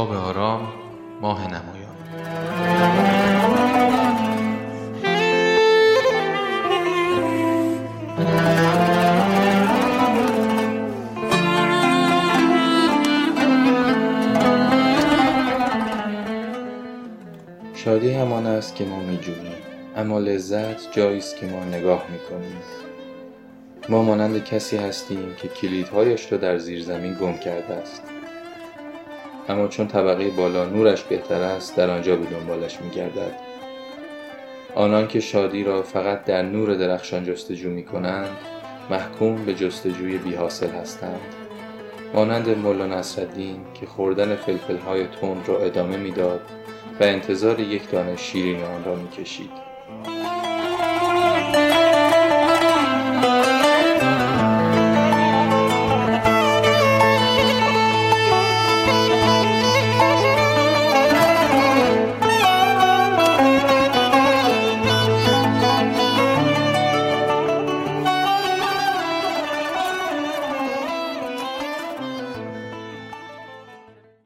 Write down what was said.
آب آرام ماه نمایان. شادی همان است که ما میجوییم اما لذت جایی است که ما نگاه می‌کنیم. ما مانند کسی هستیم که کلیدهایش را در زیرزمین گم کرده است. اما چون طبقه بالا نورش بهتر است در آنجا به دنبالش میگردد. آنان که شادی را فقط در نور درخشان جستجو می کنند محکوم به جستجوی بی حاصل هستند. مانند مولا نصرالدین که خوردن فلفلهای تند را ادامه می‌داد و انتظار یک دانه شیرین آن را می‌کشید.